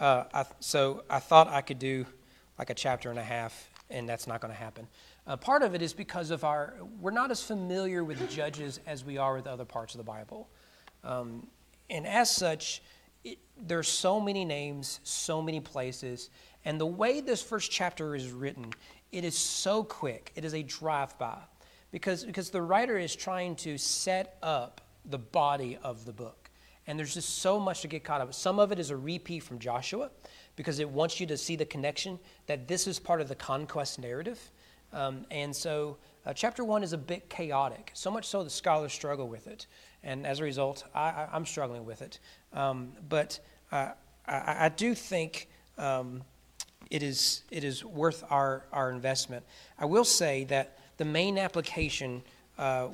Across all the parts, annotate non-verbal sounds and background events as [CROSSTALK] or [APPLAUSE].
Uh, I, so I thought I could do like a chapter and a half, and that's not going to happen. Uh, part of it is because of our, we're not as familiar with Judges as we are with other parts of the Bible. Um, and as such, it, there's so many names, so many places, and the way this first chapter is written, it is so quick. It is a drive-by because, because the writer is trying to set up the body of the book. And there's just so much to get caught up. Some of it is a repeat from Joshua because it wants you to see the connection that this is part of the conquest narrative. Um, and so uh, chapter one is a bit chaotic, so much so the scholars struggle with it. And as a result, I, am struggling with it. Um, but uh, I, I, do think um, it, is, it is worth our, our investment. I will say that the main application, uh,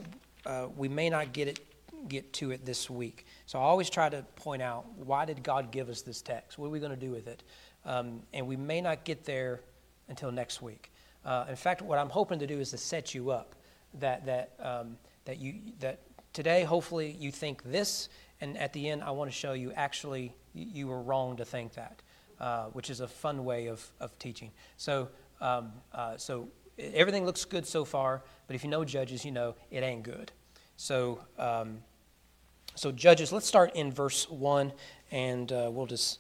uh we may not get it get to it this week. So I always try to point out why did God give us this text? What are we going to do with it? Um, and we may not get there until next week. Uh, in fact, what I'm hoping to do is to set you up that that um, that you that today hopefully you think this, and at the end I want to show you actually you were wrong to think that, uh, which is a fun way of of teaching. So um, uh, so everything looks good so far, but if you know Judges, you know it ain't good. So. Um, so, Judges, let's start in verse 1, and uh, we'll just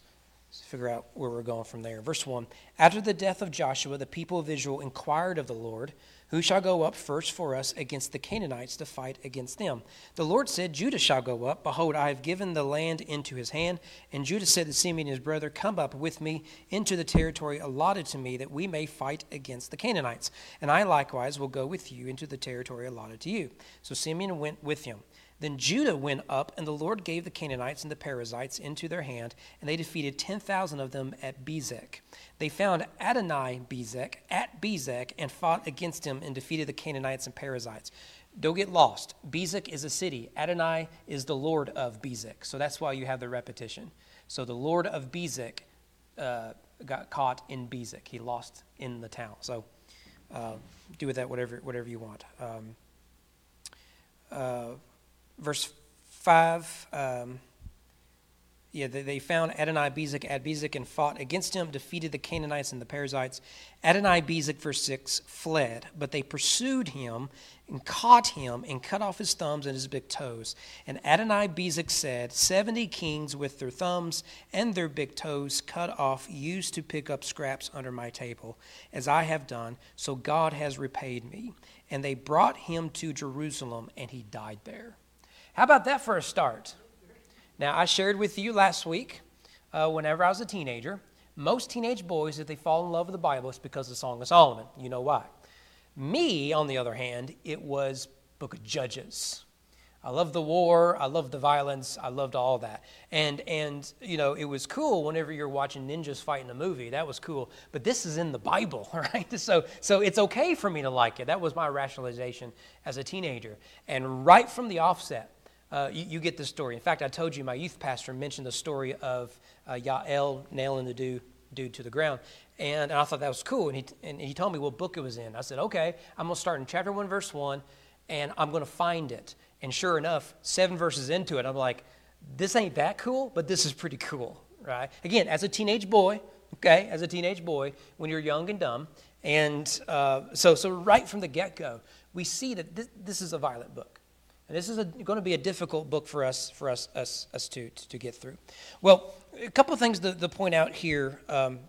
figure out where we're going from there. Verse 1 After the death of Joshua, the people of Israel inquired of the Lord, Who shall go up first for us against the Canaanites to fight against them? The Lord said, Judah shall go up. Behold, I have given the land into his hand. And Judah said to Simeon his brother, Come up with me into the territory allotted to me, that we may fight against the Canaanites. And I likewise will go with you into the territory allotted to you. So Simeon went with him. Then Judah went up, and the Lord gave the Canaanites and the Perizzites into their hand, and they defeated 10,000 of them at Bezek. They found Adonai Bezek at Bezek and fought against him and defeated the Canaanites and Perizzites. Don't get lost. Bezek is a city. Adonai is the Lord of Bezek. So that's why you have the repetition. So the Lord of Bezek uh, got caught in Bezek. He lost in the town. So uh, do with that whatever, whatever you want. Um, uh, verse 5. Um, yeah, they, they found Adonai Bezek at Bezek and fought against him, defeated the Canaanites and the Perizzites. Adonai Bezek, verse 6, fled, but they pursued him and caught him and cut off his thumbs and his big toes. And Adonai Bezek said, Seventy kings with their thumbs and their big toes cut off used to pick up scraps under my table, as I have done, so God has repaid me. And they brought him to Jerusalem, and he died there. How about that for a start? Now, I shared with you last week, uh, whenever I was a teenager, most teenage boys, if they fall in love with the Bible, it's because of the Song of Solomon. You know why. Me, on the other hand, it was Book of Judges. I loved the war. I loved the violence. I loved all that. And, and you know, it was cool whenever you're watching ninjas fight in a movie. That was cool. But this is in the Bible, [LAUGHS] right? So, so it's okay for me to like it. That was my rationalization as a teenager. And right from the offset, uh, you, you, get the story. In fact, I told you my youth pastor mentioned the story of uh, Yael nailing the dude, dude to the ground. And, and, I thought that was cool. And he, and he told me what book it was in. I said, okay, I'm going to start in chapter 1, verse 1, and I'm going to find it. And sure enough, seven verses into it, I'm like, this ain't that cool, but this is pretty cool, right? Again, as a teenage boy, okay, as a teenage boy, when you're young and dumb. And uh, so, so right from the get go, we see that this, this is a violent book. And this is a, going to be a difficult book for us, for us, us, us to, to get through. Well, a couple of things to, to point out here um,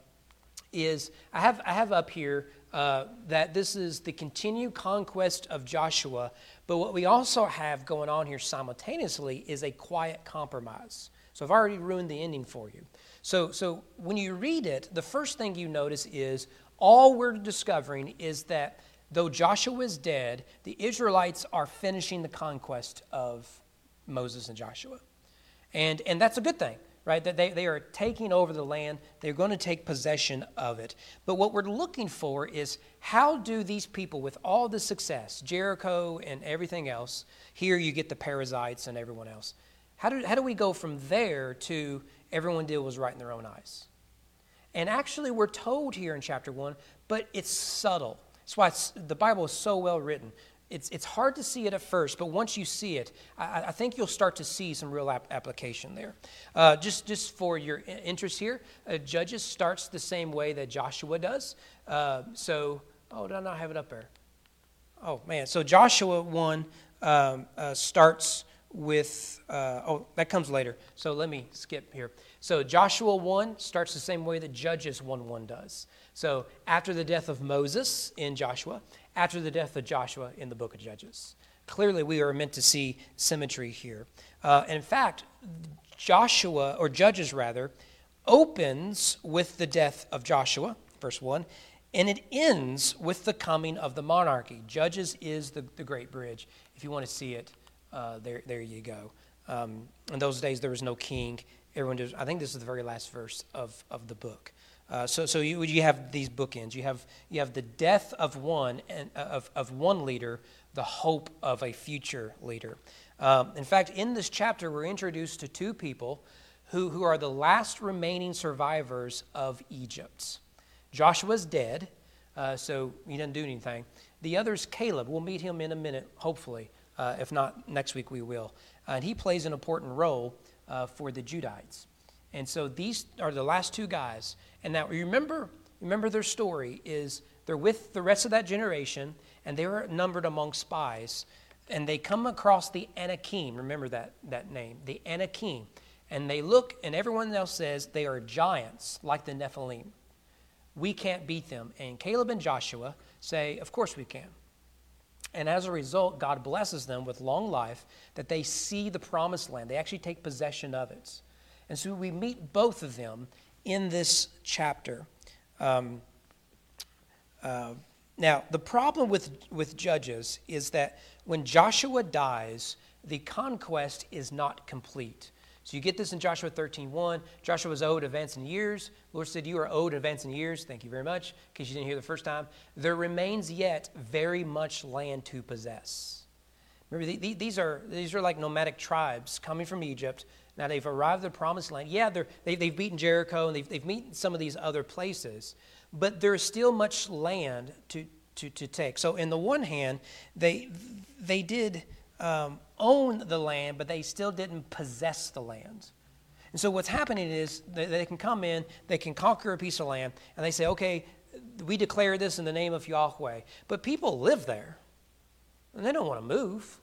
is I have, I have up here uh, that this is the continued conquest of Joshua, but what we also have going on here simultaneously is a quiet compromise. So I've already ruined the ending for you. So, so when you read it, the first thing you notice is all we're discovering is that though Joshua is dead, the Israelites are finishing the conquest of Moses and Joshua. And, and that's a good thing, right? That they, they are taking over the land, they're going to take possession of it. But what we're looking for is how do these people, with all the success, Jericho and everything else, here you get the Perizzites and everyone else, how do, how do we go from there to everyone did was right in their own eyes? And actually, we're told here in chapter 1, but it's subtle. That's why the Bible is so well written. it's, it's hard to see it at first, but once you see it, I, I think you'll start to see some real ap- application there. Uh, just, just for your interest here, uh, Judges starts the same way that Joshua does. Uh, so, oh, did I not have it up there? Oh, man. So Joshua 1 um, uh, starts with, uh, oh, that comes later. So let me skip here. So Joshua 1 starts the same way that Judges 1 1 does. So after the death of Moses in Joshua, after the death of Joshua in the book of Judges. Clearly, we are meant to see symmetry here. Uh, in fact, Joshua, or Judges rather, opens with the death of Joshua, verse 1, and it ends with the coming of the monarchy. Judges is the, the great bridge. If you want to see it, uh, there, there you go. Um, in those days, there was no king. Everyone does, I think this is the very last verse of, of the book. Uh, so so you, you have these bookends. You have, you have the death of one, and, uh, of, of one leader, the hope of a future leader. Um, in fact, in this chapter, we're introduced to two people who, who are the last remaining survivors of Egypt. Joshua's dead, uh, so he doesn't do anything. The other is Caleb. We'll meet him in a minute, hopefully. Uh, if not, next week we will. And he plays an important role uh, for the Judites. And so these are the last two guys. And now remember, remember their story is they're with the rest of that generation, and they were numbered among spies. And they come across the Anakim. Remember that, that name, the Anakim. And they look, and everyone else says they are giants like the Nephilim. We can't beat them. And Caleb and Joshua say, Of course we can. And as a result, God blesses them with long life that they see the promised land. They actually take possession of it. And so we meet both of them in this chapter. Um, uh, now, the problem with, with Judges is that when Joshua dies, the conquest is not complete. So you get this in Joshua 13, 1. Joshua was owed advance in years. Lord said, You are owed advance in years. Thank you very much, because you didn't hear the first time. There remains yet very much land to possess. Remember, these are, these are like nomadic tribes coming from Egypt. Now they've arrived at the promised land. Yeah, they, they've beaten Jericho and they've, they've beaten some of these other places, but there's still much land to, to, to take. So, in the one hand, they, they did um, own the land, but they still didn't possess the land. And so what's happening is they, they can come in, they can conquer a piece of land, and they say, okay, we declare this in the name of Yahweh. But people live there, and they don't want to move.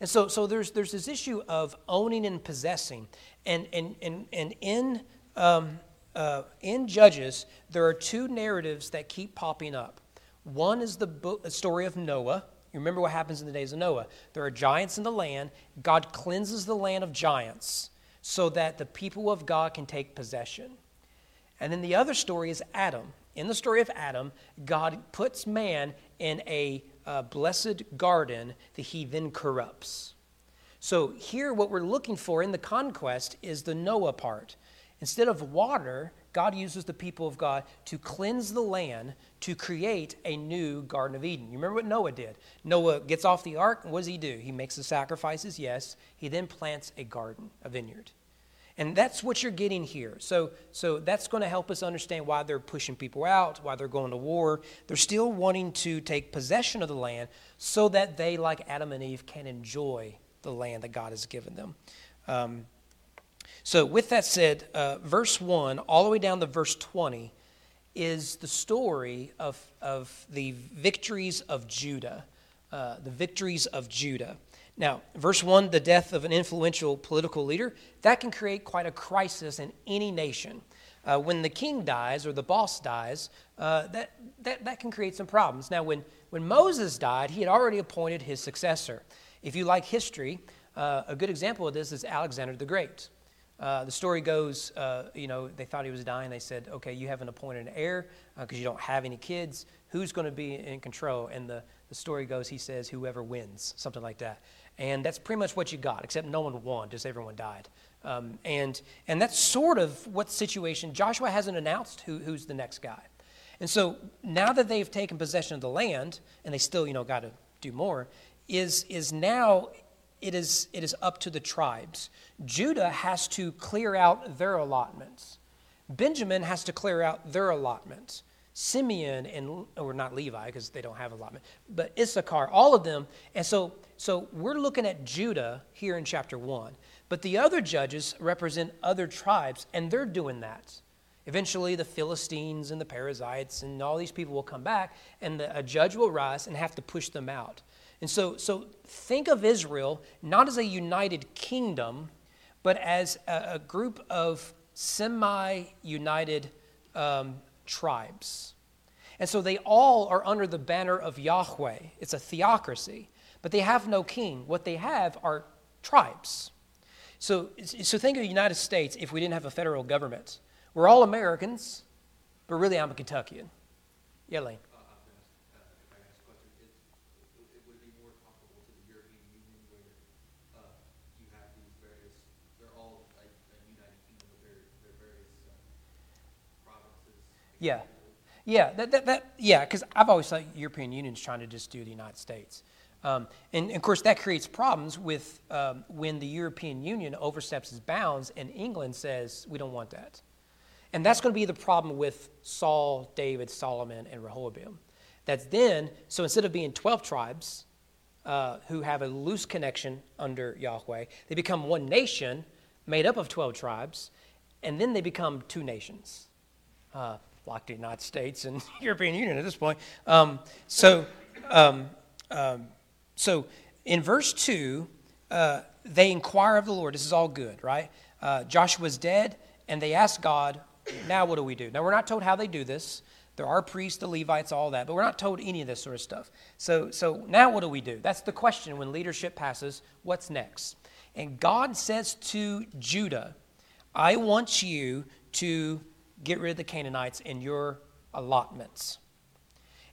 And so, so there's, there's this issue of owning and possessing. And, and, and, and in, um, uh, in Judges, there are two narratives that keep popping up. One is the book, story of Noah, you remember what happens in the days of Noah. There are giants in the land. God cleanses the land of giants so that the people of God can take possession. And then the other story is Adam. In the story of Adam, God puts man in a uh, blessed garden that he then corrupts. So, here, what we're looking for in the conquest is the Noah part. Instead of water, God uses the people of God to cleanse the land to create a new Garden of Eden. You remember what Noah did? Noah gets off the ark, and what does he do? He makes the sacrifices, yes. He then plants a garden, a vineyard. And that's what you're getting here. So, so that's going to help us understand why they're pushing people out, why they're going to war. They're still wanting to take possession of the land so that they, like Adam and Eve, can enjoy the land that God has given them. Um, so, with that said, uh, verse 1 all the way down to verse 20 is the story of, of the victories of Judah. Uh, the victories of Judah. Now, verse 1, the death of an influential political leader, that can create quite a crisis in any nation. Uh, when the king dies or the boss dies, uh, that, that, that can create some problems. Now, when, when Moses died, he had already appointed his successor. If you like history, uh, a good example of this is Alexander the Great. Uh, the story goes, uh, you know, they thought he was dying. They said, okay, you haven't appointed an heir because uh, you don't have any kids. Who's going to be in control? And the, the story goes, he says, whoever wins, something like that. And that's pretty much what you got, except no one won, just everyone died. Um, and, and that's sort of what situation, Joshua hasn't announced who, who's the next guy. And so now that they've taken possession of the land, and they still, you know, got to do more, is, is now it is, it is up to the tribes. Judah has to clear out their allotments. Benjamin has to clear out their allotments. Simeon and or not Levi because they don't have allotment, but Issachar, all of them. And so so we're looking at Judah here in chapter 1. But the other judges represent other tribes and they're doing that. Eventually the Philistines and the Perizzites and all these people will come back and the, a judge will rise and have to push them out. And so so think of Israel not as a united kingdom, but as a, a group of semi-united um, tribes. And so they all are under the banner of Yahweh. It's a theocracy, but they have no king. What they have are tribes. So, so think of the United States if we didn't have a federal government. We're all Americans, but really I'm a Kentuckian. Yeah, Lane. Yeah. Yeah, that, that, that yeah, because I've always thought European Union's trying to just do the United States. Um, and, and, of course, that creates problems with um, when the European Union oversteps its bounds and England says, we don't want that. And that's going to be the problem with Saul, David, Solomon, and Rehoboam. That's then, so instead of being 12 tribes uh, who have a loose connection under Yahweh, they become one nation made up of 12 tribes, and then they become two nations. Uh, like the United States and [LAUGHS] European Union at this point. Um, so, um, um, so in verse 2, uh, they inquire of the Lord. This is all good, right? Uh, Joshua's dead, and they ask God, now what do we do? Now, we're not told how they do this. There are priests, the Levites, all that, but we're not told any of this sort of stuff. So, so now what do we do? That's the question when leadership passes. What's next? And God says to Judah, I want you to get rid of the Canaanites in your allotments.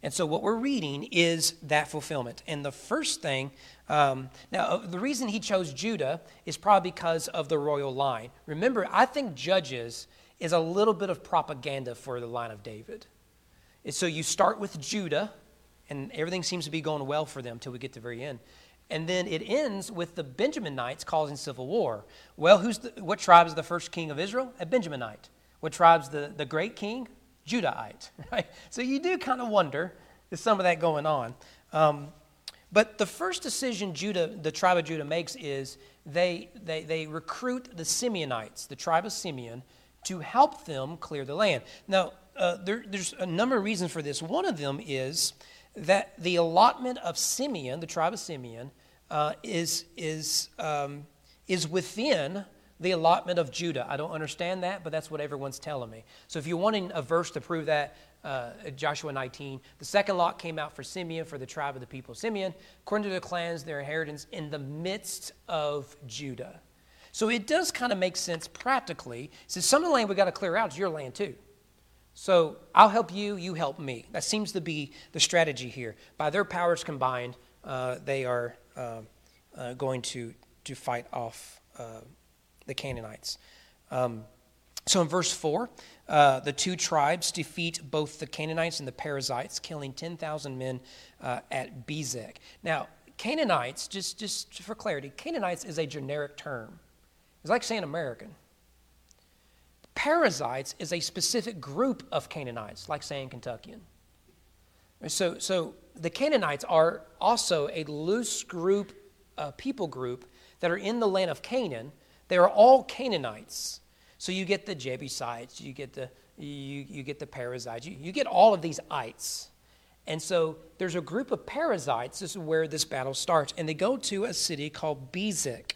And so, what we're reading is that fulfillment. And the first thing, um, now, uh, the reason he chose Judah is probably because of the royal line. Remember, I think Judges is a little bit of propaganda for the line of David. And so, you start with Judah, and everything seems to be going well for them until we get to the very end. And then it ends with the Benjaminites causing civil war. Well, who's the, what tribe is the first king of Israel? A Benjaminite. What tribe's the, the great king? Judahite, [LAUGHS] right? So you do kind of wonder, is some of that going on? Um, but the first decision Judah, the tribe of Judah makes is they, they, they recruit the Simeonites, the tribe of Simeon, to help them clear the land. Now, uh, there, there's a number of reasons for this. One of them is that the allotment of Simeon, the tribe of Simeon, uh, is, is, um, is within the allotment of Judah. I don't understand that, but that's what everyone's telling me. So if you're wanting a verse to prove that, uh, Joshua 19, the second lot came out for Simeon, for the tribe of the people Simeon, according to their clans, their inheritance, in the midst of Judah. So it does kind of make sense practically. Since some of the land we got to clear out is your land too. So I'll help you, you help me. That seems to be the strategy here. By their powers combined, uh, they are uh, uh going to, to fight off uh, the Canaanites. Um, so in verse 4, uh, the two tribes defeat both the Canaanites and the Perizzites, killing 10,000 men uh, at Bezek. Now, Canaanites, just, just for clarity, Canaanites is a generic term. It's like saying American. Perizzites is a specific group of Canaanites, like saying Kentuckian. So, so the Canaanites are also a loose group, uh, people group that are in the land of Canaan they are all Canaanites. So you get the Jebusites, you get the, you, you get the Perizzites, you, you get all of these ites. And so there's a group of Perizzites, this is where this battle starts, and they go to a city called Bezek.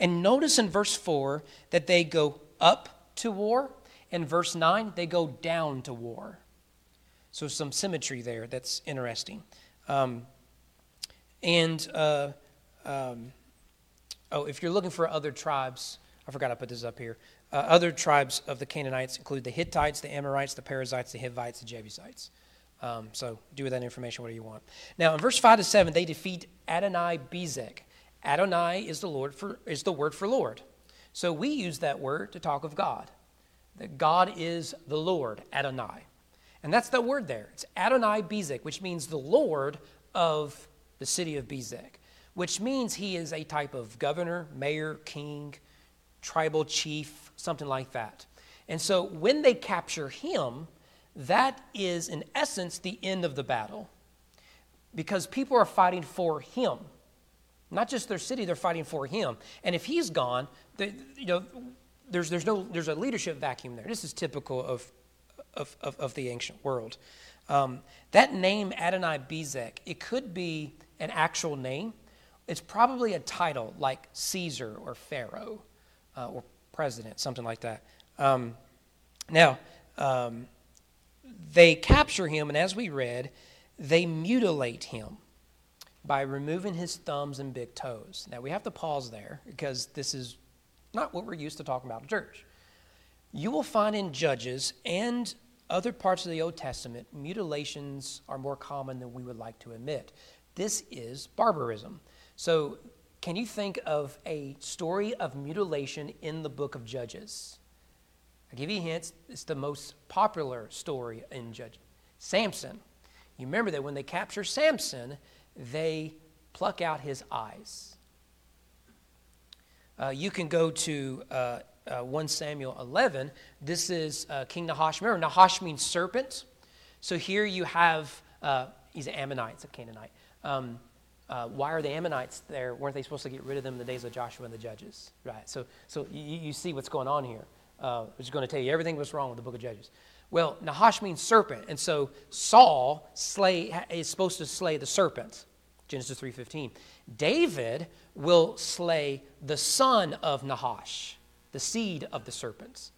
And notice in verse 4 that they go up to war, and verse 9, they go down to war. So some symmetry there that's interesting. Um, and uh, um, Oh, if you're looking for other tribes, I forgot I put this up here. Uh, other tribes of the Canaanites include the Hittites, the Amorites, the Perizzites, the Hivites, the Jebusites. Um, so do with that information whatever you want. Now, in verse 5 to 7, they defeat Adonai Bezek. Adonai is the, Lord for, is the word for Lord. So we use that word to talk of God. That God is the Lord, Adonai. And that's the word there. It's Adonai Bezek, which means the Lord of the city of Bezek which means he is a type of governor, mayor, king, tribal chief, something like that. And so when they capture him, that is, in essence, the end of the battle because people are fighting for him. Not just their city, they're fighting for him. And if he's gone, they, you know, there's, there's, no, there's a leadership vacuum there. This is typical of, of, of, of the ancient world. Um, that name, Adonai Bezek, it could be an actual name. It's probably a title like Caesar or Pharaoh uh, or president, something like that. Um, now, um, they capture him, and as we read, they mutilate him by removing his thumbs and big toes. Now, we have to pause there because this is not what we're used to talking about in church. You will find in Judges and other parts of the Old Testament, mutilations are more common than we would like to admit. This is barbarism. So, can you think of a story of mutilation in the book of Judges? i give you hints. It's the most popular story in Judges. Samson. You remember that when they capture Samson, they pluck out his eyes. Uh, you can go to uh, uh, 1 Samuel 11. This is uh, King Nahash. Remember, Nahash means serpent. So here you have, uh, he's an Ammonite, it's a Canaanite. Um, uh, why are the Ammonites there? Weren't they supposed to get rid of them in the days of Joshua and the Judges? Right. So, so you, you see what's going on here. Uh, which is going to tell you everything was wrong with the book of Judges. Well, Nahash means serpent, and so Saul slay, is supposed to slay the serpent. Genesis 3:15. David will slay the son of Nahash, the seed of the serpents.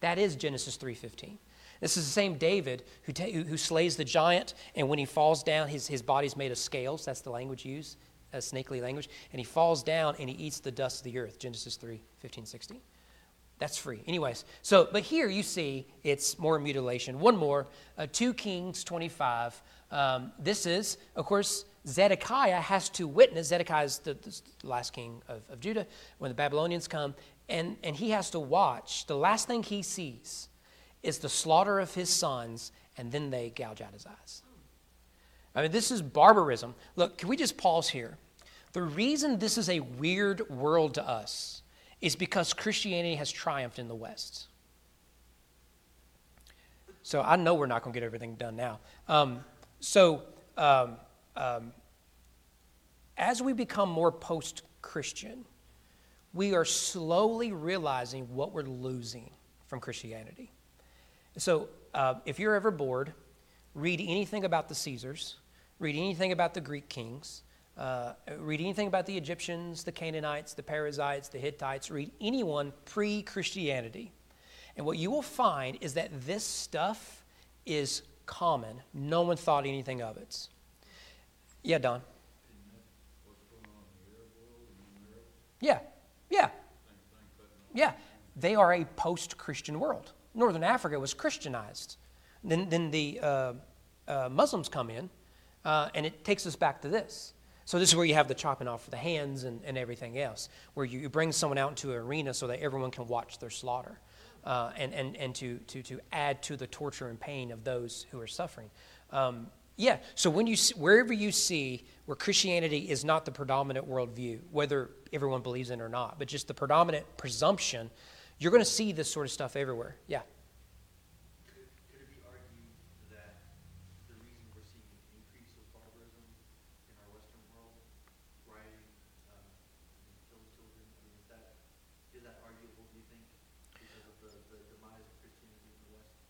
That is Genesis 3:15. This is the same David who, ta- who slays the giant, and when he falls down, his, his body's made of scales. That's the language used, a snakely language. And he falls down and he eats the dust of the earth. Genesis 3 15, 16. That's free. Anyways, so, but here you see it's more mutilation. One more, uh, 2 Kings 25. Um, this is, of course, Zedekiah has to witness. Zedekiah is the, the last king of, of, Judah when the Babylonians come, and, and he has to watch. The last thing he sees is the slaughter of his sons, and then they gouge out his eyes. I mean, this is barbarism. Look, can we just pause here? The reason this is a weird world to us is because Christianity has triumphed in the West. So I know we're not going to get everything done now. Um, so, um, um, as we become more post Christian, we are slowly realizing what we're losing from Christianity. So, uh, if you're ever bored, read anything about the Caesars, read anything about the Greek kings, uh, read anything about the Egyptians, the Canaanites, the Perizzites, the Hittites, read anyone pre Christianity. And what you will find is that this stuff is common. No one thought anything of it. Yeah, Don. Yeah, yeah, yeah. They are a post Christian world. Northern Africa was Christianized. Then, then the uh, uh, Muslims come in, uh, and it takes us back to this. So, this is where you have the chopping off of the hands and, and everything else, where you, you bring someone out into an arena so that everyone can watch their slaughter. Uh, and, and, and to, to, to add to the torture and pain of those who are suffering. Um, yeah, so when you, wherever you see where Christianity is not the predominant worldview, whether everyone believes in it or not, but just the predominant presumption you're going to see this sort of stuff everywhere. Yeah.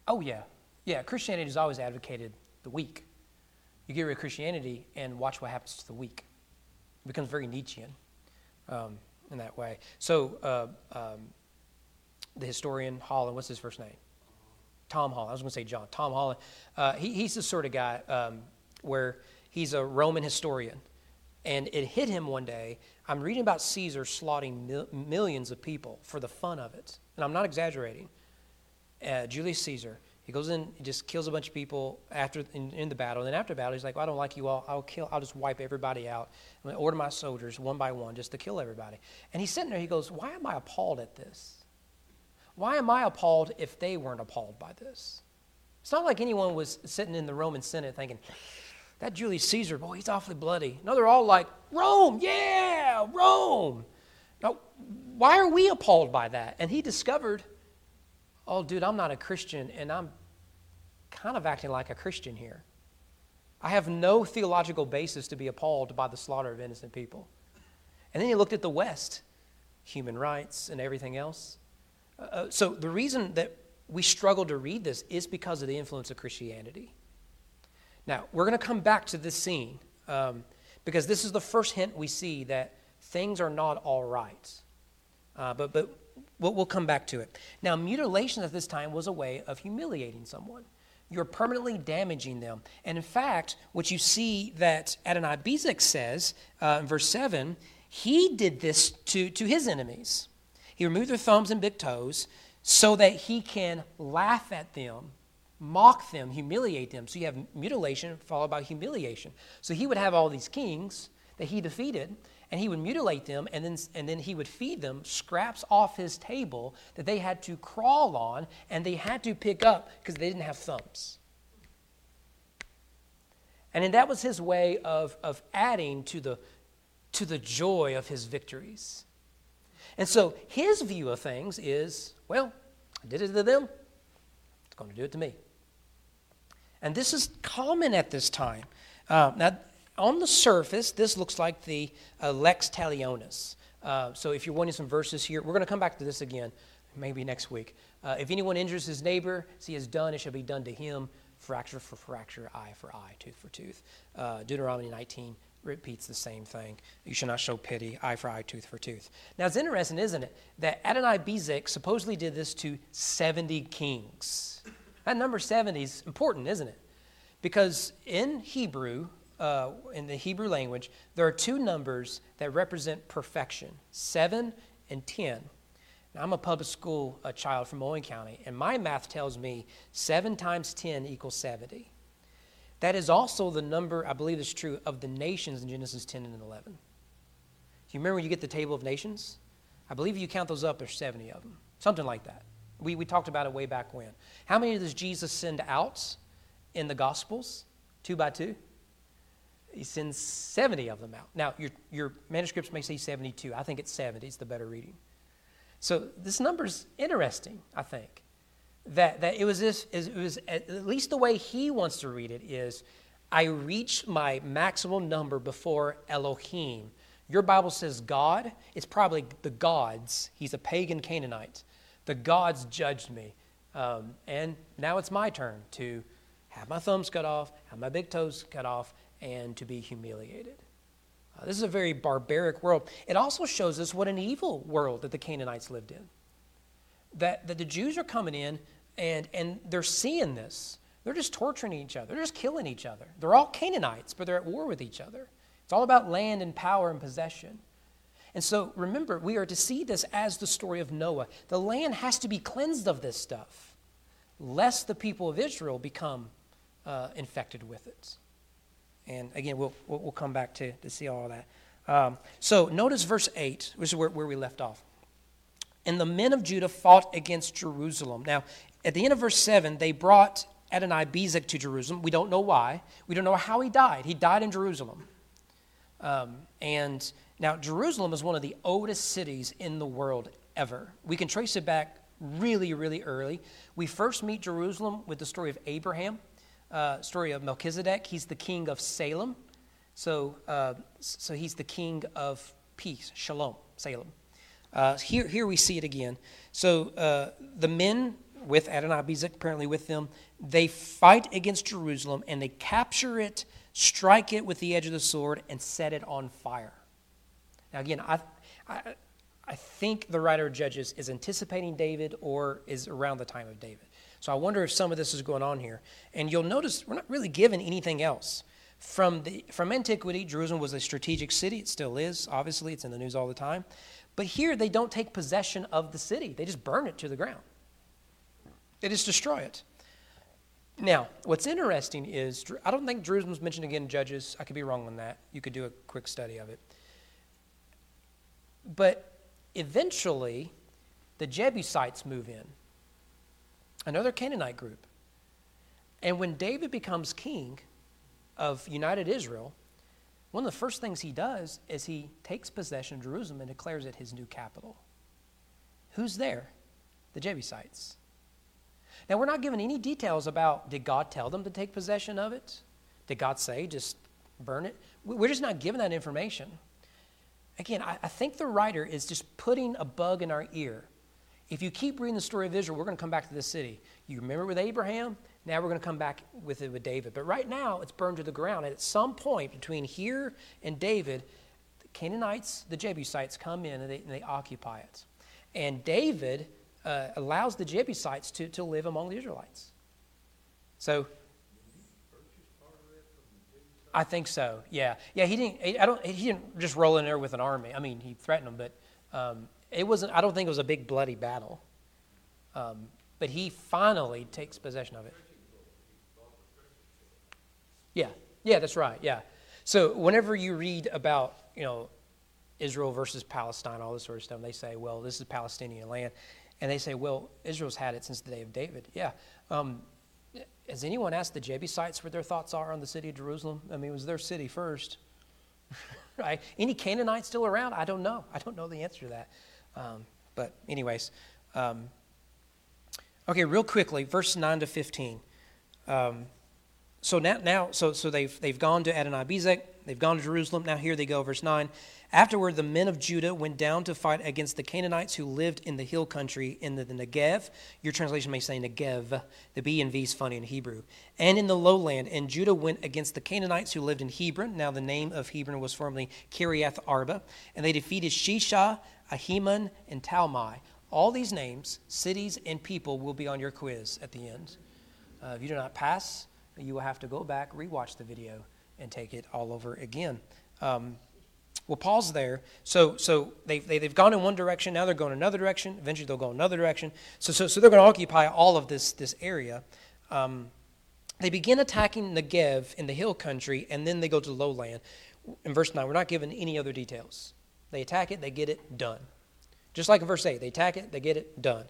Oh, yeah. Yeah, Christianity has always advocated the weak. You get rid of Christianity and watch what happens to the weak. It becomes very Nietzschean um, in that way. So, uh, um, the historian Holland. What's his first name? Tom Holland. I was going to say John. Tom Holland. Uh, he, he's the sort of guy um, where he's a Roman historian. And it hit him one day. I'm reading about Caesar slaughtering mil- millions of people for the fun of it. And I'm not exaggerating. Uh, Julius Caesar. He goes in, he just kills a bunch of people after in, in the battle. And then after battle, he's like, well, I don't like you all. I'll kill. I'll just wipe everybody out. I'm going to order my soldiers one by one just to kill everybody. And he's sitting there. He goes, Why am I appalled at this? Why am I appalled if they weren't appalled by this? It's not like anyone was sitting in the Roman Senate thinking, that Julius Caesar, boy, he's awfully bloody. No, they're all like, Rome, yeah, Rome. Now, why are we appalled by that? And he discovered, oh, dude, I'm not a Christian and I'm kind of acting like a Christian here. I have no theological basis to be appalled by the slaughter of innocent people. And then he looked at the West, human rights and everything else. Uh, uh so the reason that we struggle to read this is because of the influence of Christianity. Now, we're going to come back to this scene um, because this is the first hint we see that things are not all right. Uh, but but we'll, we'll come back to it. Now, mutilation at this time was a way of humiliating someone. You're permanently damaging them. And in fact, what you see that Adonai Bezek says uh, in verse 7, he did this to, to his enemies. He removed their thumbs and big toes so that he can laugh at them, mock them, humiliate them. So you have mutilation followed by humiliation. So he would have all these kings that he defeated, and he would mutilate them, and then, and then he would feed them scraps off his table that they had to crawl on and they had to pick up because they didn't have thumbs. And then that was his way of, of adding to the, to the joy of his victories. And so his view of things is well, I did it to them, it's going to do it to me. And this is common at this time. Uh, now, on the surface, this looks like the uh, lex talionis. Uh, so if you're wanting some verses here, we're going to come back to this again, maybe next week. Uh, if anyone injures his neighbor, as he has done, it shall be done to him. Fracture for fracture, eye for eye, tooth for tooth. Uh, Deuteronomy 19 repeats the same thing. You shall not show pity, eye for eye, tooth for tooth. Now it's interesting, isn't it, that Adonai Bezek supposedly did this to 70 kings. That number 70 is important, isn't it? Because in Hebrew, uh, in the Hebrew language, there are two numbers that represent perfection seven and 10. Now, I'm a public school uh, child from Owen County, and my math tells me 7 times 10 equals 70. That is also the number, I believe is true, of the nations in Genesis 10 and 11. Do you remember when you get the table of nations? I believe you count those up, there's 70 of them. Something like that. We, we talked about it way back when. How many does Jesus send out in the Gospels? Two by two? he sends 70 of them out. Now, your, your manuscripts may say 72. I think it's 70. It's the better reading. So this number's interesting, I think. That, that it was this, it was at least the way he wants to read it is, I reached my maximum number before Elohim. Your Bible says God. It's probably the gods. He's a pagan Canaanite. The gods judged me. Um, and now it's my turn to have my thumbs cut off, have my big toes cut off, and to be humiliated. Uh, this is a very barbaric world. It also shows us what an evil world that the Canaanites lived in. That, that the Jews are coming in and, and they're seeing this. They're just torturing each other, they're just killing each other. They're all Canaanites, but they're at war with each other. It's all about land and power and possession. And so remember, we are to see this as the story of Noah. The land has to be cleansed of this stuff, lest the people of Israel become uh, infected with it. And again, we'll, we'll come back to, to see all of that. Um, so notice verse 8, which is where, where we left off. And the men of Judah fought against Jerusalem. Now, at the end of verse 7, they brought Adonai Bezek to Jerusalem. We don't know why. We don't know how he died. He died in Jerusalem. Um, and now, Jerusalem is one of the oldest cities in the world ever. We can trace it back really, really early. We first meet Jerusalem with the story of Abraham uh, story of Melchizedek. He's the king of Salem. So, uh, so he's the king of peace, shalom, Salem. Uh, here, here we see it again. So uh, the men with Adonai Bezek apparently with them, they fight against Jerusalem and they capture it, strike it with the edge of the sword, and set it on fire. Now, again, I, I, I think the writer of Judges is anticipating David or is around the time of David. So I wonder if some of this is going on here. And you'll notice we're not really given anything else. From, the, from antiquity, Jerusalem was a strategic city. It still is, obviously, it's in the news all the time. But here, they don't take possession of the city, they just burn it to the ground, they just destroy it. Now, what's interesting is, I don't think Jerusalem's mentioned again in Judges. I could be wrong on that. You could do a quick study of it. But eventually, the Jebusites move in another Canaanite group. And when David becomes king of united Israel, one of the first things he does is he takes possession of Jerusalem and declares it his new capital. Who's there? The Jebusites. Now, we're not given any details about did God tell them to take possession of it? Did God say just burn it? We're just not given that information. Again, I, I think the writer is just putting a bug in our ear. If you keep reading the story of Israel, we're going to come back to this city. You remember with Abraham? Now we're going to come back with it with David. But right now, it's burned to the ground. And at some point between here and David, the Canaanites, the Jebusites come in and they, and they occupy it. And David uh, allows the Jebusites to, to live among the Israelites. So I think so. Yeah, yeah. He didn't. I don't. He didn't just roll in there with an army. I mean, he threatened them, but um, it wasn't. I don't think it was a big bloody battle. Um, but he finally takes possession of it. Yeah, yeah, that's right. Yeah. So whenever you read about you know Israel versus Palestine, all this sort of stuff, they say, well, this is Palestinian land, and they say, well, Israel's had it since the day of David. Yeah. Um, has anyone asked the Jebusites what their thoughts are on the city of Jerusalem? I mean, it was their city first. [LAUGHS] right? Any Canaanites still around? I don't know. I don't know the answer to that. Um, but, anyways, um, okay, real quickly, verse 9 to 15. Um, so now, now so, so they've, they've gone to Adonai Bezek, they've gone to Jerusalem. Now here they go, verse 9. Afterward, the men of Judah went down to fight against the Canaanites who lived in the hill country in the, the Negev. Your translation may say Negev. The B and V is funny in Hebrew. And in the lowland. And Judah went against the Canaanites who lived in Hebron. Now, the name of Hebron was formerly Kiriath Arba. And they defeated Sheshai, Ahiman, and Talmai. All these names, cities, and people will be on your quiz at the end. Uh, if you do not pass, you will have to go back, rewatch the video, and take it all over again. Um, We'll pause there. So, so they've, they, have they have gone in one direction, now they're going another direction. Eventually, they'll go another direction. So, so, so they're going to occupy all of this, this area. Um, they begin attacking Negev in the hill country, and then they go to the lowland. In verse 9, we're not given any other details. They attack it, they get it, done. Just like in verse 8, they attack it, they get it, done.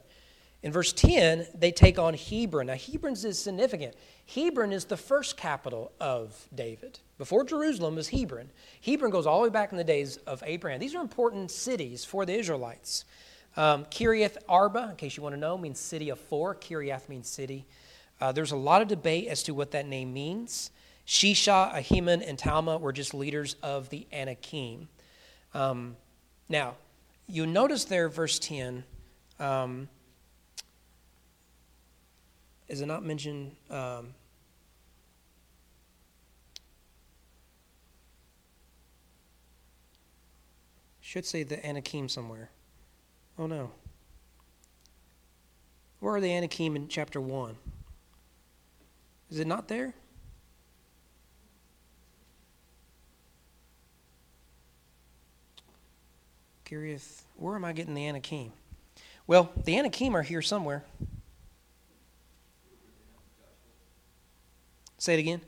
In verse 10, they take on Hebron. Now, Hebron's is significant. Hebron is the first capital of David. Before Jerusalem was Hebron. Hebron goes all the way back in the days of Abraham. These are important cities for the Israelites. Um, Kiriath Arba, in case you want to know, means city of four. Kiriath means city. Uh, there's a lot of debate as to what that name means. Sheshai, Ahiman, and Talmai were just leaders of the Anakim. Um, now, you notice there, verse 10, um, is it not mentioned? Um, should say the Anakim somewhere. Oh no. Where are the Anakim in chapter 1? Is it not there? Curious, where am I getting the Anakim? Well, the Anakim are here somewhere. Say it again.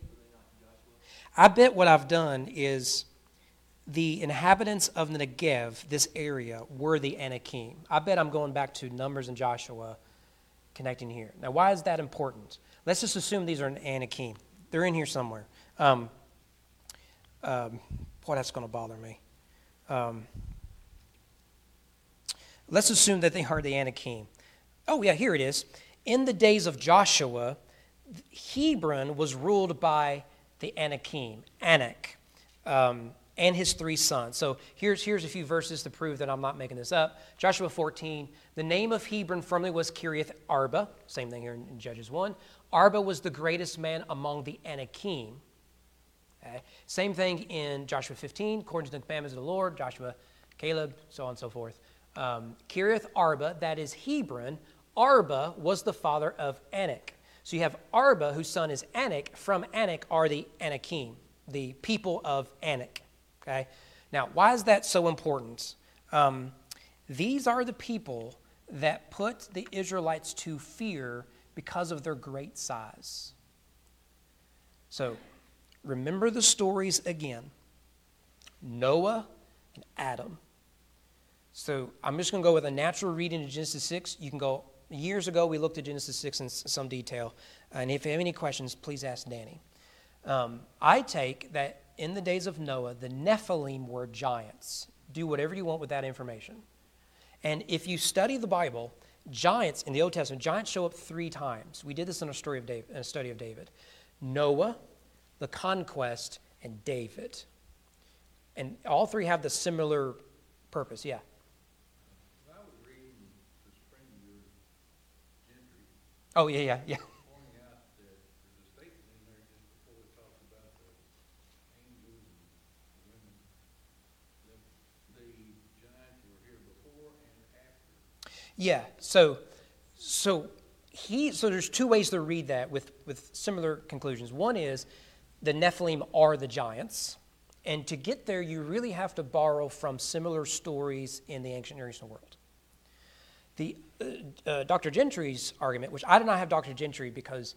I bet what I've done is the inhabitants of the Negev, this area, were the Anakim. I bet I'm going back to Numbers and Joshua connecting here. Now, why is that important? Let's just assume these are an Anakim. They're in here somewhere. Um, um, boy, that's going to bother me. Um, let's assume that they are the Anakim. Oh, yeah, here it is. In the days of Joshua, Hebron was ruled by the Anakim, Anak, um, and his three sons. So here's, here's a few verses to prove that I'm not making this up. Joshua 14, the name of Hebron formerly was Kiriath Arba, same thing here in, in Judges 1. Arba was the greatest man among the Anakim. Okay. Same thing in Joshua 15, according to the commandments of the Lord, Joshua, Caleb, so on and so forth. Um, Kiriath Arba, that is Hebron, Arba was the father of Anak. So you have Arba, whose son is Anak. From Anak are the Anakim, the people of Anak. Okay? Now, why is that so important? Um, these are the people that put the Israelites to fear because of their great size. So, remember the stories again Noah and Adam. So, I'm just going to go with a natural reading of Genesis 6. You can go years ago, we looked at Genesis 6 in some detail. And if you have any questions, please ask Danny. Um, I take that in the days of Noah, the Nephilim were giants. Do whatever you want with that information. And if you study the Bible, giants in the Old Testament, giants show up three times. We did this in a story of David, in a study of David. Noah, the conquest, and David. And all three have the similar purpose. Yeah. Oh, yeah, yeah, yeah. Yeah. So, so he. So there's two ways to read that with with similar conclusions. One is the Nephilim are the giants, and to get there, you really have to borrow from similar stories in the ancient Near Eastern world. The uh, uh, Dr. Gentry's argument, which I did not have Dr. Gentry because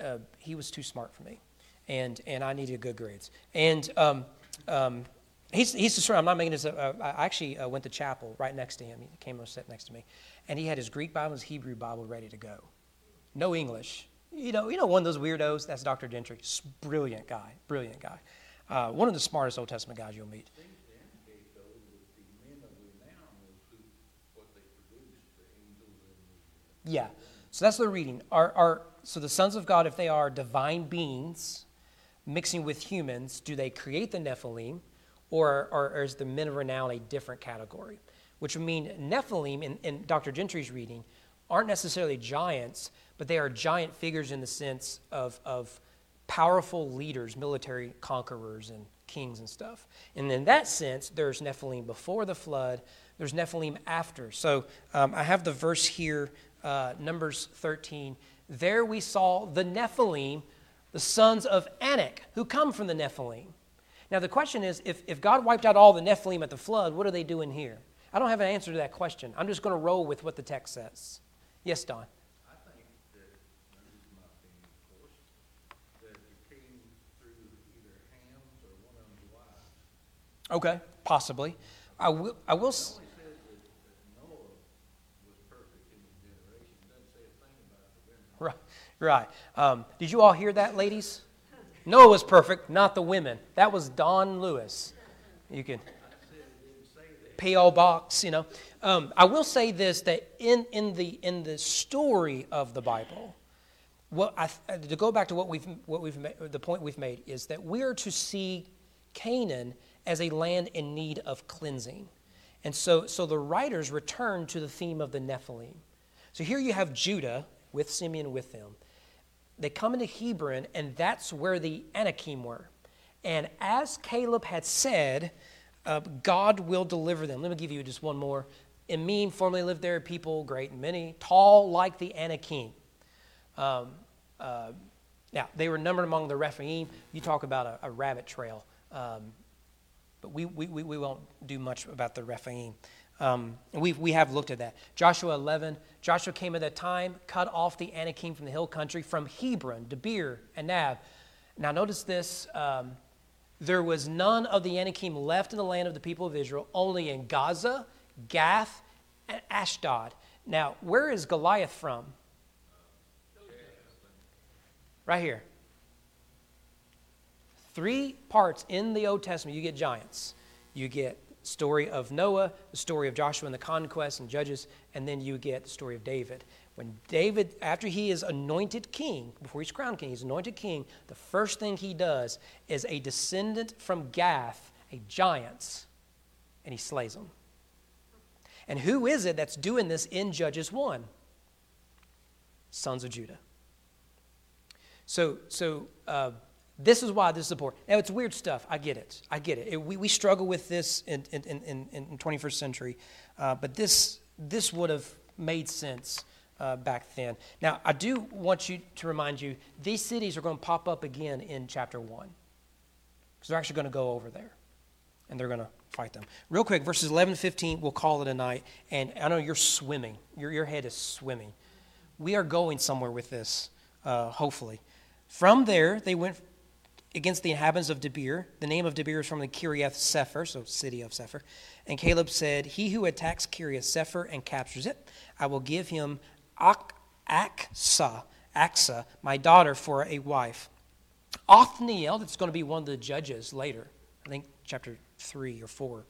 uh, he was too smart for me, and and I needed good grades, and um, um, He's, he's the. I'm not making this. Uh, I actually uh, went to chapel right next to him. He came and sat next to me, and he had his Greek Bible, his Hebrew Bible ready to go. No English. You know, you know, one of those weirdos. That's Dr. Gentry. Brilliant guy. Brilliant guy. One of the smartest Old Testament guys you'll meet. Yeah. So that's the reading. Are, are, so the sons of God, if they are divine beings mixing with humans, do they create the Nephilim? or, or, or is the men of renown a different category? Which would mean Nephilim, in, in Dr. Gentry's reading, aren't necessarily giants, but they are giant figures in the sense of, of powerful leaders, military conquerors, and kings and stuff. And in that sense, there's Nephilim before the flood, there's Nephilim after. So um, I have the verse here, uh, Numbers 13. There we saw the Nephilim, the sons of Anak, who come from the Nephilim. Now, the question is if, if God wiped out all the Nephilim at the flood, what are they doing here? I don't have an answer to that question. I'm just going to roll with what the text says. Yes, Don. I think that, this is my opinion, of course, that it came through either Ham's or one of them's wives. Okay, possibly. I will. I will only says that, that Noah was perfect in his generation. It doesn't say a thing about the women. Right. Um, did you all hear that, ladies? Noah was perfect, not the women. That was Don Lewis. You can P.O. box, you know. Um, I will say this that in, in, the, in the story of the Bible, what I, to go back to what we've, what we've the point we've made is that we are to see Canaan as a land in need of cleansing. And so, so the writers return to the theme of the Nephilim. So here you have Judah with Simeon with them they come into Hebron, and that's where the Anakim were. And as Caleb had said, uh, God will deliver them. Let me give you just one more. Emim formerly lived there, people great and many, tall like the Anakim. Um, uh, now, they were numbered among the Rephaim. You talk about a, a rabbit trail. Um, but we, we, we won't do much about the Rephaim. Um, we we have looked at that. Joshua 11, Joshua came at that time, cut off the Anakim from the hill country, from Hebron, Debir, Anab. Now, notice this. Um, there was none of the Anakim left in the land of the people of Israel, only in Gaza, Gath, and Ashdod. Now, where is Goliath from? Right here. Three parts in the Old Testament, you get giants. You get story of Noah, the story of Joshua and the conquest and Judges, and then you get the story of David. When David, after he is anointed king, before he's crowned king, he's anointed king, the first thing he does is a descendant from Gath, a giant, and he slays them. And who is it that's doing this in Judges 1? Sons of Judah. So, so uh, this is why this is important. Now, it's weird stuff. I get it. I get it. it we, we struggle with this in, in, in, in 21st century, uh, but this, this would have made sense uh, back then. Now, I do want you to remind you these cities are going to pop up again in chapter 1 because they're actually going to go over there and they're going to fight them. Real quick, verses 11 to 15, we'll call it a night. And I know you're swimming, your, your head is swimming. We are going somewhere with this, uh, hopefully. From there, they went against the inhabitants of Debir. The name of Debir is from the Kiriath Sefer, so city of Sefer. And Caleb said, He who attacks Kiriath Sefer and captures it, I will give him Ak- Achsah, Achsah, my daughter, for a wife. Othniel, that's going to be one of the judges later, I think chapter 3 or 4,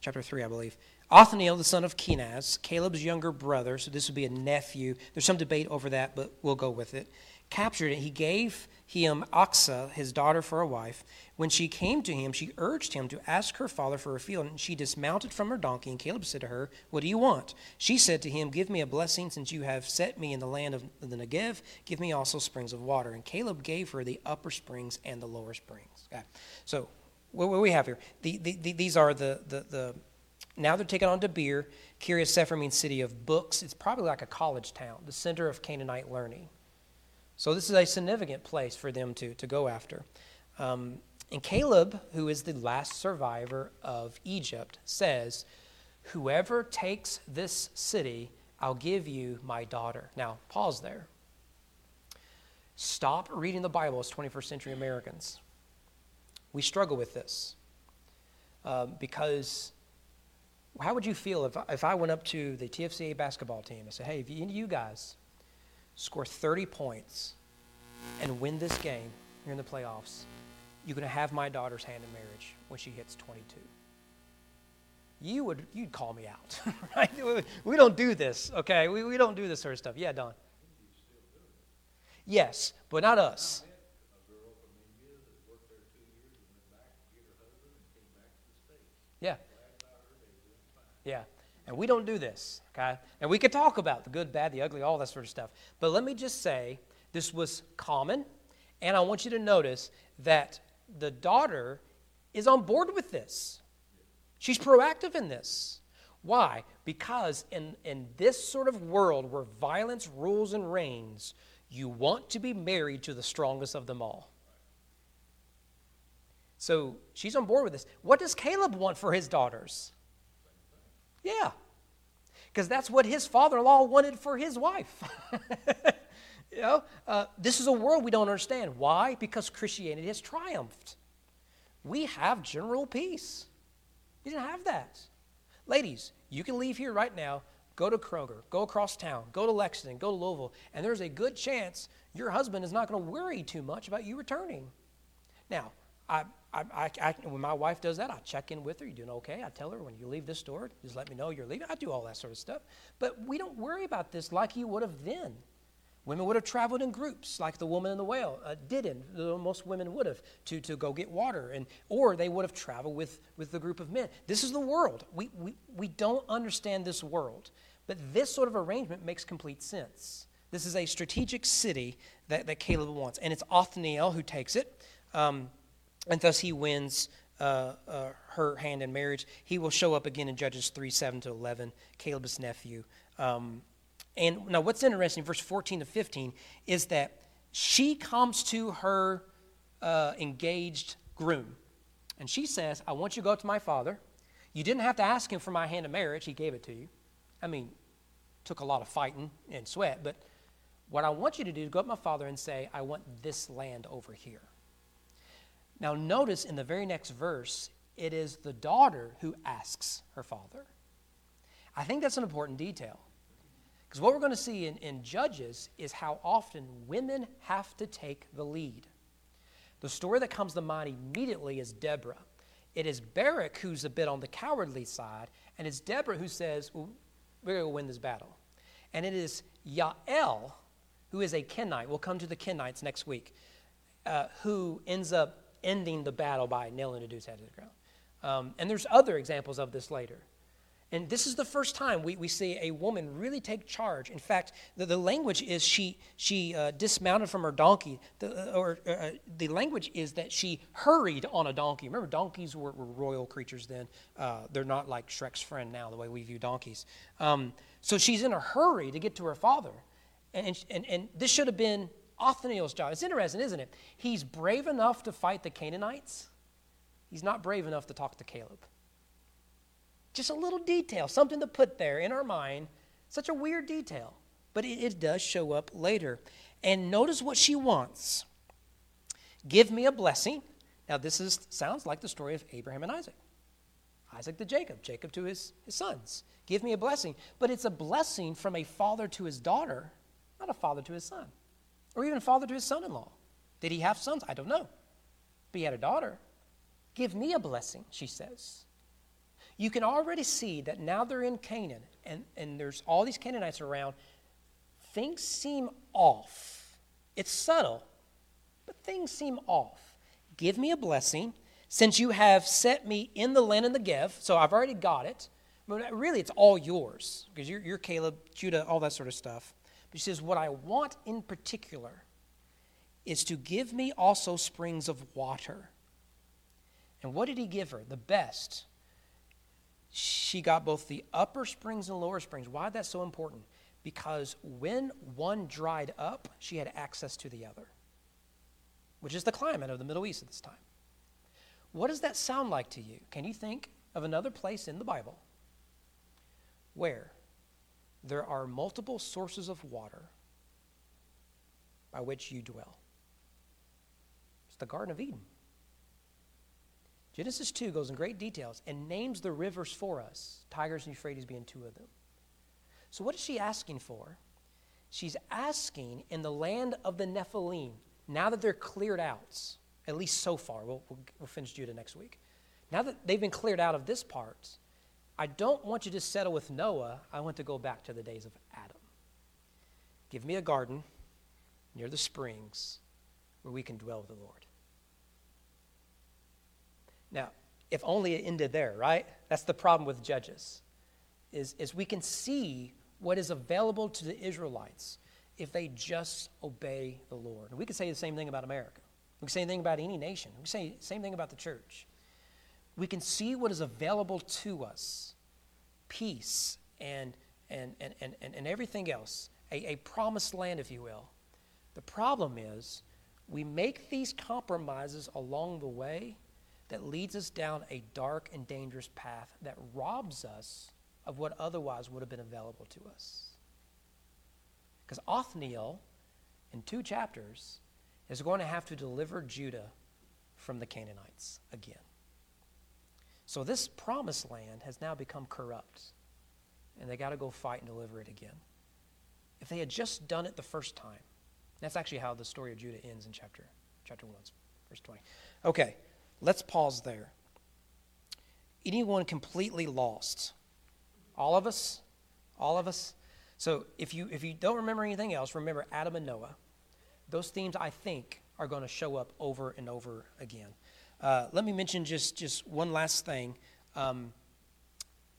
chapter 3, I believe. Othniel, the son of Kenaz, Caleb's younger brother, so this would be a nephew. There's some debate over that, but we'll go with it. Captured it. He gave him Achsah, his daughter, for a wife. When she came to him, she urged him to ask her father for a field, and she dismounted from her donkey. And Caleb said to her, What do you want? She said to him, Give me a blessing, since you have set me in the land of the Negev. Give me also springs of water. And Caleb gave her the upper springs and the lower springs. Okay. So, what, what we have here, the, the, the, these are the, the, the now they're taken on Debir. Kiriath Sefer means city of books. It's probably like a college town, the center of Canaanite learning. So this is a significant place for them to, to go after. Um, and Caleb, who is the last survivor of Egypt, says, Whoever takes this city, I'll give you my daughter. Now, pause there. Stop reading the Bible as 21st century Americans. We struggle with this uh, because how would you feel if, if I went up to the TFCA basketball team and said, hey, you, you guys score 30 points and win this game here in the playoffs, you're going to have my daughter's hand in marriage when she hits 22. You would you'd call me out, [LAUGHS] right? We don't do this, okay? We, we don't do this sort of stuff. Yeah, Don. Yes, but not us. Yeah. Yeah. And we don't do this, okay? And we could talk about the good, bad, the ugly, all that sort of stuff. But let me just say this was common, and I want you to notice that the daughter is on board with this. She's proactive in this. Why? Because in, in this sort of world where violence rules and reigns, you want to be married to the strongest of them all. So she's on board with this. What does Caleb want for his daughters? Yeah. Because that's what his father in law wanted for his wife. [LAUGHS] you know, uh, this is a world we don't understand. Why? Because Christianity has triumphed. We have general peace. You didn't have that. Ladies, you can leave here right now, go to Kroger, go across town, go to Lexington, go to Louisville, and there's a good chance your husband is not going to worry too much about you returning. Now, I, I, I, when my wife does that, I check in with her. You doing okay? I tell her when you leave this store, just let me know you're leaving. I do all that sort of stuff. But we don't worry about this like you would have then. Women would have traveled in groups, like the woman in the whale uh, did. most women would have to, to go get water, and or they would have traveled with with the group of men. This is the world. We we we don't understand this world, but this sort of arrangement makes complete sense. This is a strategic city that, that Caleb wants, and it's Othniel who takes it. Um, and thus he wins uh, uh, her hand in marriage. He will show up again in Judges 3 7 to 11, Caleb's nephew. Um, and now, what's interesting, verse 14 to 15, is that she comes to her uh, engaged groom, and she says, I want you to go to my father. You didn't have to ask him for my hand in marriage, he gave it to you. I mean, took a lot of fighting and sweat, but what I want you to do is go up to my father and say, I want this land over here. Now, notice in the very next verse, it is the daughter who asks her father. I think that's an important detail. Because what we're going to see in, in Judges is how often women have to take the lead. The story that comes to mind immediately is Deborah. It is Barak who's a bit on the cowardly side, and it's Deborah who says, well, We're going to win this battle. And it is Yael, who is a Kenite, we'll come to the Kenites next week, uh, who ends up ending the battle by nailing the dude's head to the ground. Um, and there's other examples of this later. And this is the first time we, we see a woman really take charge. In fact, the, the language is she, she uh, dismounted from her donkey. The, uh, or uh, the language is that she hurried on a donkey. Remember, donkeys were, were royal creatures then. Uh, they're not like Shrek's friend now, the way we view donkeys. Um, so she's in a hurry to get to her father. And, and, and this should have been Othniel's job. It's interesting, isn't it? He's brave enough to fight the Canaanites. He's not brave enough to talk to Caleb. Just a little detail, something to put there in our mind. Such a weird detail, but it, it does show up later. And notice what she wants Give me a blessing. Now, this is, sounds like the story of Abraham and Isaac. Isaac to Jacob, Jacob to his, his sons. Give me a blessing. But it's a blessing from a father to his daughter, not a father to his son or even father to his son in law. Did he have sons? I don't know. But he had a daughter. Give me a blessing, she says. You can already see that now they're in Canaan and, and there's all these Canaanites around. Things seem off. It's subtle, but things seem off. Give me a blessing since you have set me in the land of the Negev. So I've already got it. But really, it's all yours because you're, you're Caleb, Judah, all that sort of stuff. He says, What I want in particular is to give me also springs of water. And what did he give her? The best. She got both the upper springs and lower springs. Why is that so important? Because when one dried up, she had access to the other, which is the climate of the Middle East at this time. What does that sound like to you? Can you think of another place in the Bible where there are multiple sources of water by which you dwell? It's the Garden of Eden. Genesis 2 goes in great details and names the rivers for us, Tigris and Euphrates being two of them. So, what is she asking for? She's asking in the land of the Nephilim, now that they're cleared out, at least so far, we'll, we'll, we'll finish Judah next week. Now that they've been cleared out of this part, I don't want you to settle with Noah. I want to go back to the days of Adam. Give me a garden near the springs where we can dwell with the Lord. Now, if only it ended there, right? That's the problem with Judges, is, is we can see what is available to the Israelites if they just obey the Lord. And we could say the same thing about America. We can say the same thing about any nation. We can say the same thing about the church. We can see what is available to us peace and, and, and, and, and everything else, a, a promised land, if you will. The problem is we make these compromises along the way that leads us down a dark and dangerous path that robs us of what otherwise would have been available to us. Because Othniel, in two chapters, is going to have to deliver Judah from the Canaanites again. So this promised land has now become corrupt, and they got to go fight and deliver it again. If they had just done it the first time, that's actually how the story of Judah ends in chapter chapter 1, verse 20. Okay, let's pause there. Anyone completely lost? All of us? All of us? So if you if you don't remember anything else, remember Adam and Noah. Those themes I think are going to show up over and over again. Uh, let me mention just just one last thing. Um,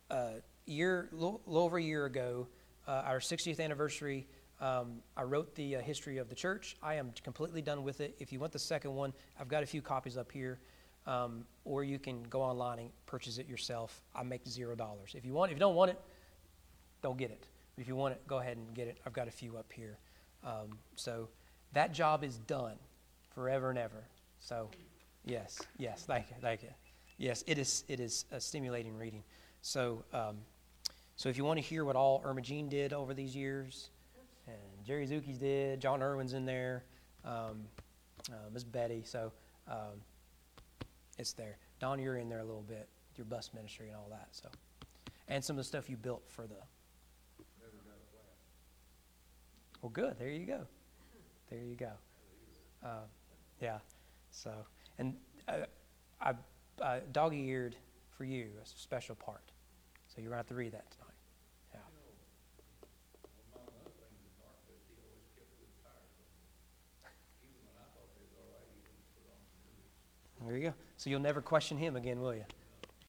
uh, year little, little over a year ago, uh, our 60th anniversary um, I wrote the uh, history of the church. I am completely done with it. If you want the second one, I've got a few copies up here, um, or you can go online and purchase it yourself. I make zero dollars. If you want, if you don't want it, don't get it. If you want it, go ahead and get it. I've got a few up here. Um, so that job is done forever and ever. So, yes, yes, thank you, thank you. Yes, it is. It is a stimulating reading. So, um, so if you want to hear what all Irma Jean did over these years and Jerry Zuki's did. John Irwin's in there. Um, uh, Miss Betty. So um, it's there. Don, you're in there a little bit your bus ministry and all that. So, and some of the stuff you built for the. Well, good. There you go. There you go. Uh, yeah. So, and uh, I, I dog-eared for you a special part. So you're going to have to read that tonight. There you go. So you'll never question him again, will you?